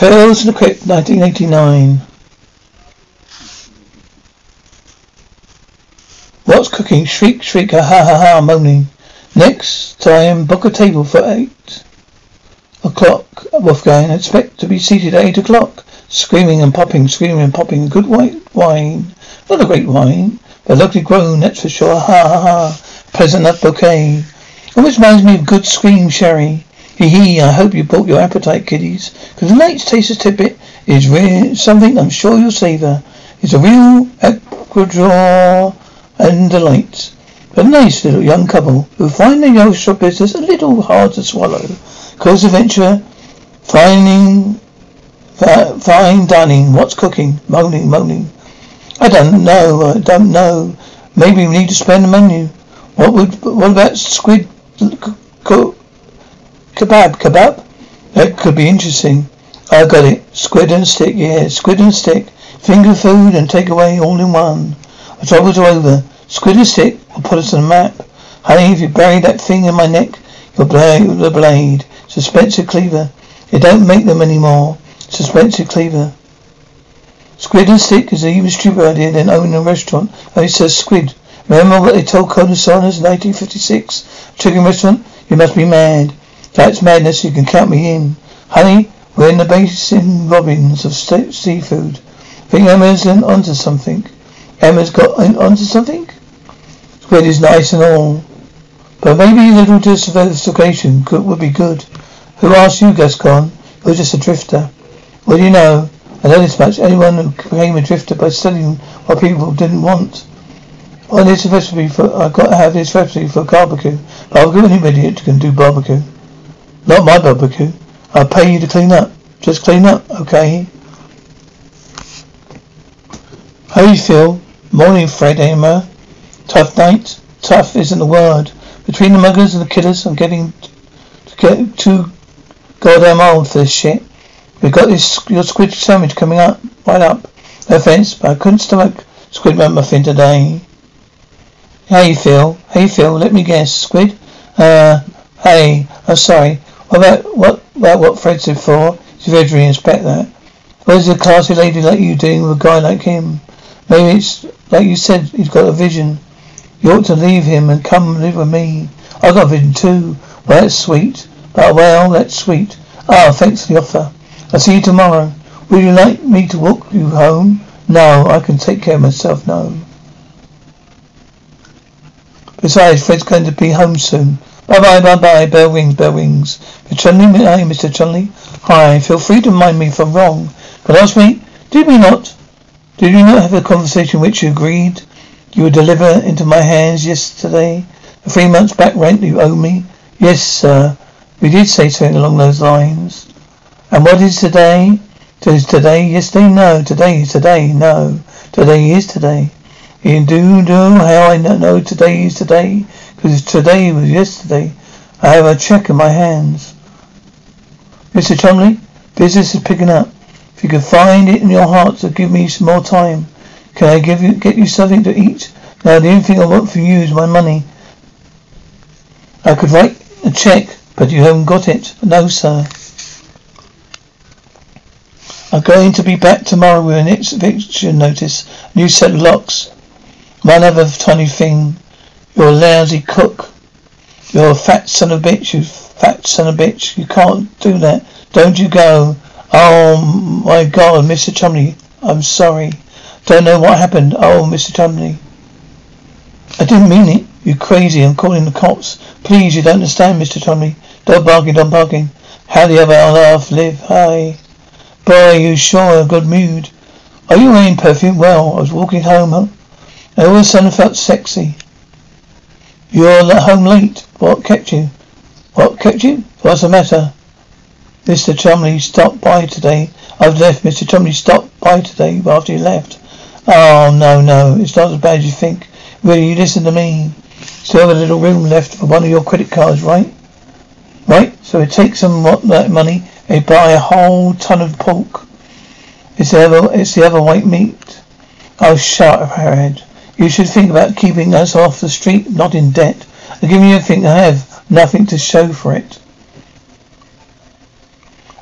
Tales from the Crypt, 1989. What's cooking? Shriek, shriek, ha ha ha moaning. Next time, book a table for eight o'clock, Wolfgang. Expect to be seated at eight o'clock. Screaming and popping, screaming and popping. Good white wine. Not a great wine, but lovely grown, that's for sure. Ha ha ha. Pleasant enough bouquet. Always reminds me of good scream sherry. Hee hee, I hope you brought your appetite, kiddies. Because tonight's taster's tidbit is real, something I'm sure you'll savor. It's a real Ecuador and delight. A nice little young couple who find their young shop business a little hard to swallow. Close adventure, finding, fi- fine dining, what's cooking, moaning, moaning. I don't know, I don't know. Maybe we need to spend the menu. What would, what about squid cook? Kebab, kebab? That could be interesting. I got it. Squid and stick, yeah, squid and stick. Finger food and takeaway all in one. Troubles are over. Squid and stick will put us on the map. Honey, if you bury that thing in my neck, you'll blade the blade. Suspensor cleaver. They don't make them anymore. Suspensor cleaver. Squid and stick is an even stupider idea than owning a restaurant. Oh, it says squid. Remember what they told Colonel Sanders in 1956? Chicken restaurant? You must be mad. That's madness. You can count me in. Honey, we're in the Baskin Robbins of seafood. Think Erma's in onto something. Erma's got in onto something? Squid is nice and all. But maybe a little diversification could, would be good. Who asked you, Gaston? You're just a drifter. Well, you know? I know this much. Anyone who became a drifter by studying what people didn't want. Well, this recipe for I've got to have this recipe for barbecue. Barbecue, idiot can do barbecue. Not my barbecue. I'll pay you to clean up. Just clean up, okay? How you feel? Morning, Fred Erma. Tough night? Tough isn't the word. Between the muggers and the killers, I'm getting to get too goddamn old for this shit. We've got this your squid sandwich coming up, right up. No offense, but I couldn't stomach squid muffin today. How you feel? How you feel? Let me guess. Squid? Uh, hey, I'm sorry. What about what about what Fred said for? He's very inspect that. What is a classy lady like you doing with a guy like him? Maybe it's like you said, he's got a vision. You ought to leave him and come live with me. I've got a vision too. Well, that's sweet. But well, that's sweet. Ah, thanks for the offer. I'll see you tomorrow. Would you like me to walk you home? No, I can take care of myself, no. Besides, Fred's going to be home soon. Bye bye, bye bye, bell wings, bell wings. Mr. Chunley, hi, Mr. Chunley. Hi, feel free to mind me if I'm wrong. But ask me, did we not? Did we not have a conversation which you agreed you would deliver into my hands yesterday? The three months back rent you owe me? Yes, sir. We did say something along those lines. And what is today? Is today yesterday? No. Today is today? No. Today is today. You do know how I know today is today? Because today was yesterday. I have a check in my hands. Mr. Chumley, Business is picking up. If you could find it in your heart to give me some more time, can I give you get you something to eat? Now the only thing I want from you is my money. I could write a check, but you haven't got it. No, sir. I'm going to be back tomorrow with an eviction notice. New set of locks. One other tiny thing. You're a lousy cook. You're a fat son of a bitch, you fat son of a bitch. You can't do that. Don't you go. Oh my god, Mr. Chumley. I'm sorry. Don't know what happened. Oh, Mr. Chumley. I didn't mean it. You crazy. I'm calling the cops. Please, you don't understand, Mr. Chumley. Don't bargain, don't bargain. How the other half live? Hi. Boy, you sure in a good mood. Are you wearing perfume? Well, I was walking home, and all of a sudden felt sexy. You're home late. What kept you? What kept you? What's the matter? Mr. Chumley stopped by today. I've left. Mr. Chumley stopped by today after you left. Oh, no, no. It's not as bad as you think. Really, you listen to me. Still have a little room left for one of your credit cards, right? Right? So it takes some that money they buy a whole ton of pork. It's the other, it's the other white meat. Oh, shut up, Harriet. You should think about keeping us off the street, not in debt. i give you everything I have, nothing to show for it.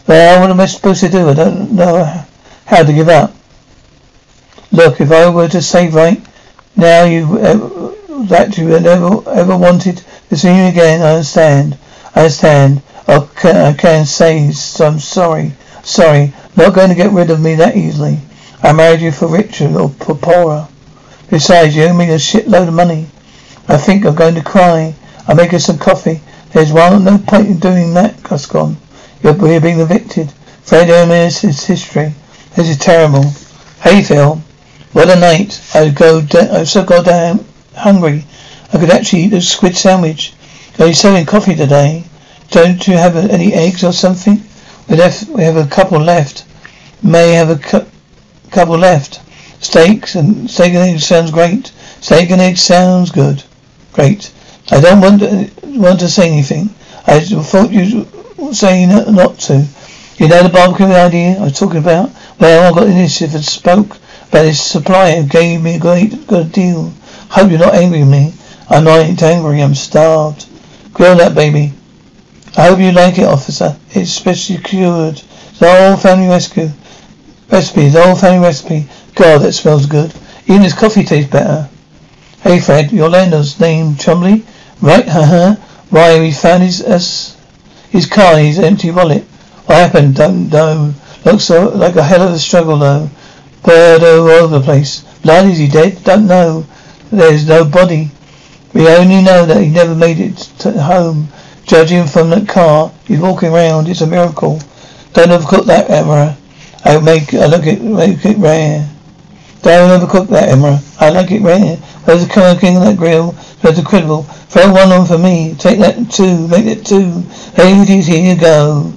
Well, what am I supposed to do? I don't know how to give up. Look, if I were to say right now you uh, that you ever ever wanted to see me again, I understand. I understand. I can say I'm sorry. Sorry. Not going to get rid of me that easily. I married you for richer or for poorer. Besides, you owe me a shitload of money. I think I'm going to cry. I'll make us some coffee. There's one, no point in doing that, Gaston. You're, being evicted. Fred Hermes' history. This is terrible. Hey, Phil. What a night. I go, da- I'm so goddamn hungry. I could actually eat a squid sandwich. Are you selling coffee today? Don't you have any eggs or something? We. We have a couple left. May have a cu- couple left. Steaks and steak and eggs sounds great. Steak and eggs sounds good. Great. I don't want to, want to say anything. I thought you were saying not to. You know the barbecue idea I was talking about? Well, I got initiative and spoke about his supplier. Gave me a great good deal. Hope you're not angry with me. I'm not angry. I'm starved. Grill that baby. I hope you like it, officer. It's specially cured. An old family rescue. Recipe. An old family recipe. God, that smells good. Even his coffee tastes better. Hey, Fred, your landlord's name Chumley? Right, haha. Why, we found his, uh, his car his empty wallet. What happened? Don't know. Looks so, like a hell of a struggle, though. Bird all over the place. Blood, is he dead? Don't know. There's no body. We only know that he never made it to home. Judging from that car, he's walking around. It's a miracle. Don't overcook that, Erma. I'll make I look at make it rare. Don't overcook that, Erma. I like it rare. Where's the cooking in that grill? That's incredible. Throw one on for me. Take that two. Make it two. Ladies, here you go.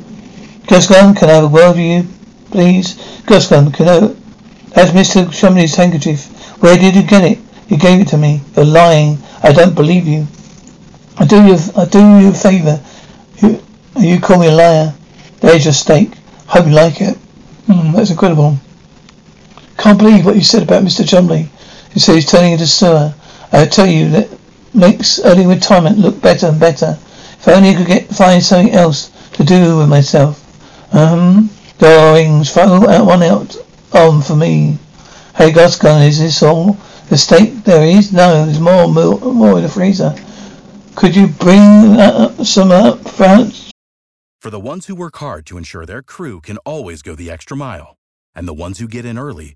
Gaston, can I have a word with you, please? Gaston, can I? That's Mr. Chumley's handkerchief. Where did you get it? You gave it to me. You're lying. I don't believe you. I do you, I do you a favour. You, you call me a liar. There's your steak. Hope you like it. Mm, that's incredible. I can't believe what you said about Mr. Chumley. You say he's turning into sewer. I tell you that makes early retirement look better and better. If only I could get find something else to do with myself. Um, darlings, throw out one out on for me. Hey, Gaston, is this all? The steak there is? No, there's more, more, more in the freezer. Could you bring some up front? For the ones who work hard to ensure their crew can always go the extra mile, and the ones who get in early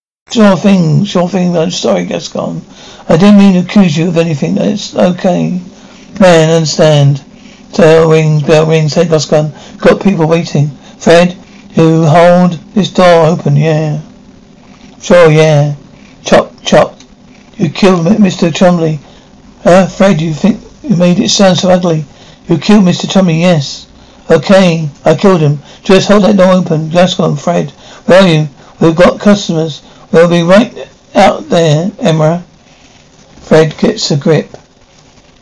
Sure thing, sure thing. I'm sorry, Gaston. I didn't mean to accuse you of anything. It's okay. Man, understand. Bell rings, bell rings. Hey, Gaston. Got people waiting. Fred, you hold this door open, yeah. Sure, yeah. Chop, chop. You killed Mr. Chumley. Uh, Fred, you think you made it sound so ugly. You killed Mr. Chumley, yes. Okay, I killed him. Just hold that door open. Gaston, Fred. Where are you? We've got customers. We'll be right out there, Erma. Fred gets a grip.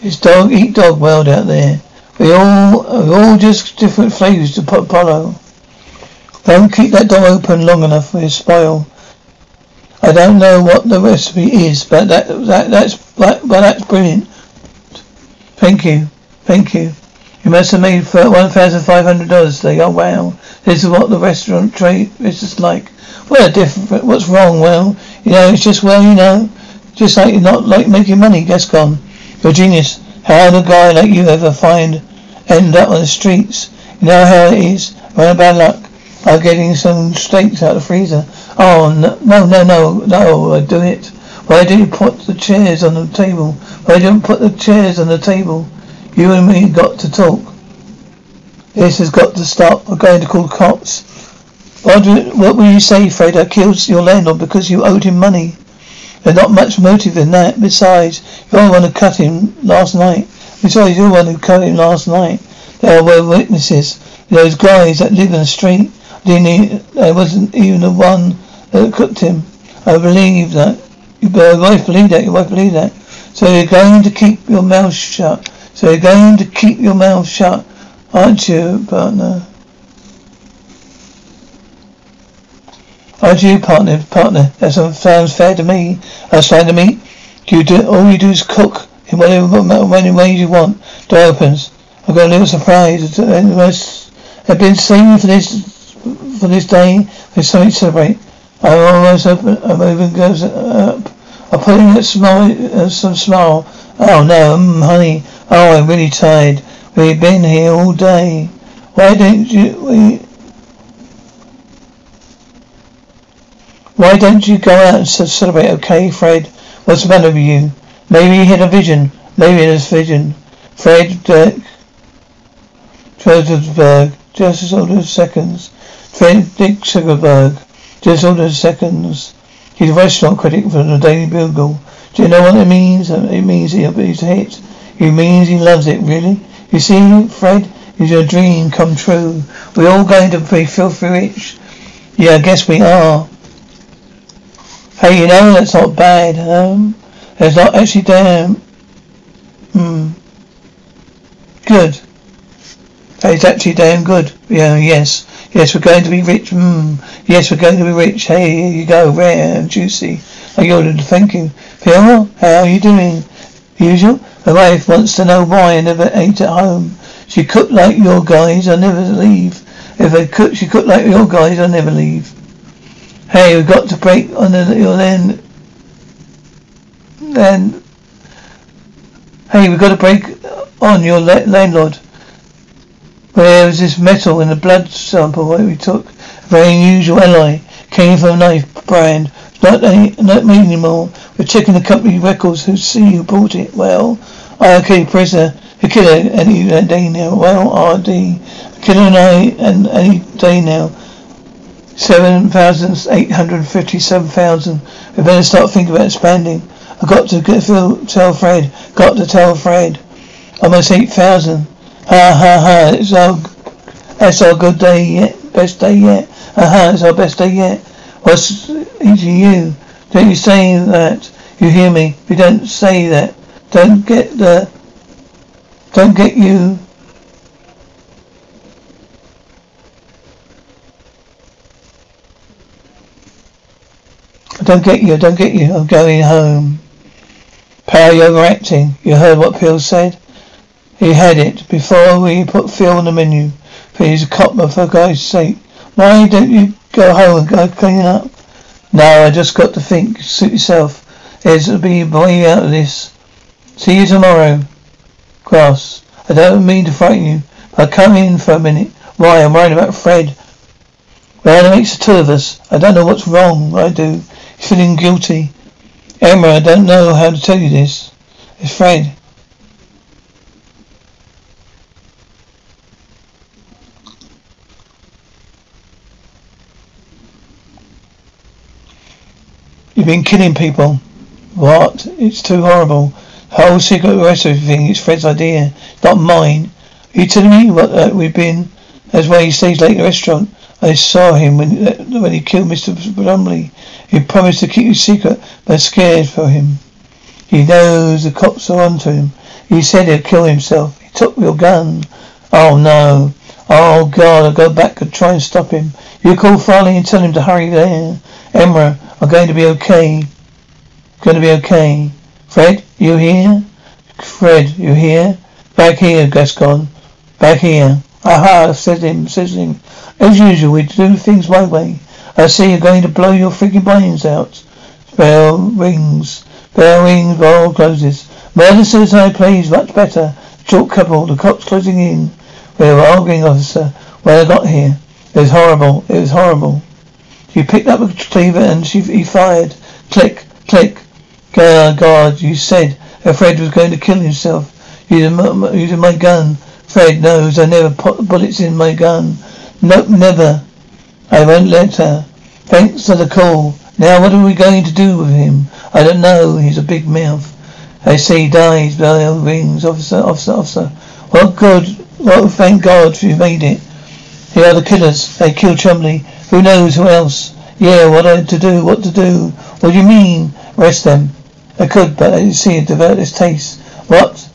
It's dog eat dog world out there. We all we all just different flavors to put Apollo. Don't keep that door open long enough for it spoil. I don't know what the recipe is, but that that that's that, but that's brilliant. Thank you, thank you. You must have made one thousand five hundred dollars today. Oh wow, this is what the restaurant trade is just like. What a different, what's wrong? Well, you know, it's just, well, you know, just like you're not like making money, Gaston. You're a genius. How did a guy like you ever find, end up on the streets? You know how it is? Run bad luck. I'm getting some steaks out of the freezer. Oh, no, no, no, no, I do it. Why do you put the chairs on the table? Why don't put the chairs on the table? You and me got to talk. This has got to stop. We're going to call cops. What, will you say, Fred? I killed your landlord because you owed him money. There's not much motive in that. Besides, you're the one who cut him last night. Besides, you're the one who cut him last night. There were witnesses. Those guys that live in the street. Didn't I wasn't even the one that cooked him. I believe that. Your wife believed that. Your wife believed that. So you're going to keep your mouth shut. So you're going to keep your mouth shut, aren't you, partner? Aren't you, partner? Partner, that sounds fair to me. That's fine to me. You do all you do is cook in whatever ways you want. Door opens. I've got a little surprise. I've been saving for this for this day. There's something to celebrate. I almost open. I'm even goes up. I put in a smile, uh, some smile. Oh no, mm, honey. Oh, I'm really tired. We've been here all day. Why don't you? We, Why don't you go out and celebrate, okay, Fred? What's the matter with you? Maybe he had a vision. Maybe it was a vision. Fred Dirk Zuckerberg, just all the seconds. Fred Dick Zuckerberg, just the seconds. He's a restaurant critic for the Daily Bugle. Do you know what it means? Uh, it means he's hit. It means he loves it, really. You see, Fred, is your dream come true. We're all going to be filthy rich. Yeah, I guess we are. Hey, you know, that's not bad, um, it's not actually damn, hmm, good. It's actually damn good. Yeah, yes. Yes, we're going to be rich. Hmm. Yes, we're going to be rich. Hey, here you go. Rare and juicy. I ordered. Thank you. Phil, how are you doing? Usual. My wife wants to know why I never ate at home. She cooked like your guys. I never leave. If I cook, she cooked like your guys. I never leave. Hey, we've got to break on the, your land. Then, hey, we've got to break on your la- landlord. Where was this metal in the blood sample that we took? Very unusual alloy. Came from a knife brand. Not, any, not me anymore. We're checking the company records to see who bought it. Well, okay, prisoner. The killer any uh, day now. Well, RD. Killer and I and any day now. Seven thousand eight hundred fifty-seven thousand. We better start thinking about expanding. I got to get, tell Fred. Got to tell Fred. Almost eight thousand. Ha ha ha! It's our that's our good day yet. Best day yet. Ha ha! It's our best day yet. What's eating you? Don't you say that? You hear me? If you don't say that, don't get the. Don't get you don't get you, I don't get you. I'm going home. Power, you're overacting. You heard what Phil said? He had it before we put Phil on the menu. Please, a copper, for God's sake. Why don't you go home and go clean up? No, I just got to think. Suit yourself. There's to be a way out of this. See you tomorrow. Cross. I don't mean to frighten you, but I'll come in for a minute. Why, I'm worried about Fred. Well, it makes the two of us. I don't know what's wrong. I do. Feeling guilty. Erma, I don't know how to tell you this. It's Fred. You've been killing people. What? It's too horrible. The whole secret recipe thing is Fred's idea, not mine. Are you telling me what uh, we've been? That's why he stays late at the restaurant. I saw him when uh, when he killed Mr. Brumley. He promised to keep his secret, but scared for him. He knows the cops are onto him. He said he'd kill himself. He took your gun. Oh no. Oh God, I'll go back and try and stop him. You call Farley and tell him to hurry there. Erma, I'm going to be okay. Going to be okay. Fred, you here? Fred, you here? Back here, Gaston. Back here. Aha, said him, says him. As usual, we do things my way. I see you're going to blow your freaking brains out. Bell rings. Bell rings, bell closes. Murder suicide plays much better. Short couple, the cops closing in. We were arguing, officer, when I got here. It was horrible. It was horrible. She picked up a cleaver and she he fired. Click, click. God, God, you said Fred was going to kill himself using my, using my gun. Fred knows I never put bullets in my gun. Nope, never. I won't let her. Thanks for the call. Now what are we going to do with him? I don't know. He's a big mouth. I see he dies. Bell rings. Officer, officer, officer. Well, good. Well, thank God you made it. Here are the killers. They killed Chumley. Who knows who else? Yeah, what to do? What to do? What do you mean? Arrest them. I could, but I see develop this taste. What?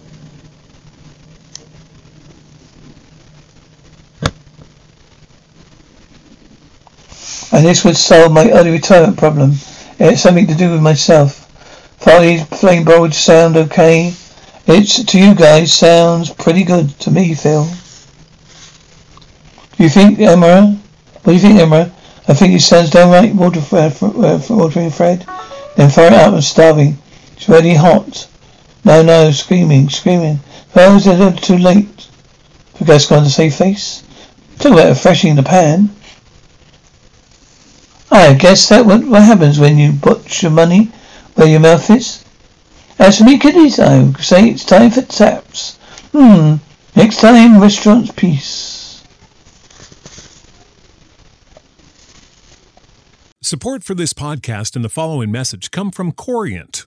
And this would solve my early retirement problem. It had something to do with myself. Farley's flame would sound okay. It's to you guys sounds pretty good to me, Phil. Do you think, Erma? What do you think, Erma? I think it sounds downright water, uh, uh, watering, Fred. Then throw it out. I'm starving. It's really hot. No, no, screaming, screaming. Well, is it a little too late for Gaston to save face? Talk about refreshing the pan. I guess that what, what happens when you put your money where your mouth is. As for me, kiddies, I say it's time for taps. Hmm. Next time, restaurants, peace. Support for this podcast and the following message come from Corient.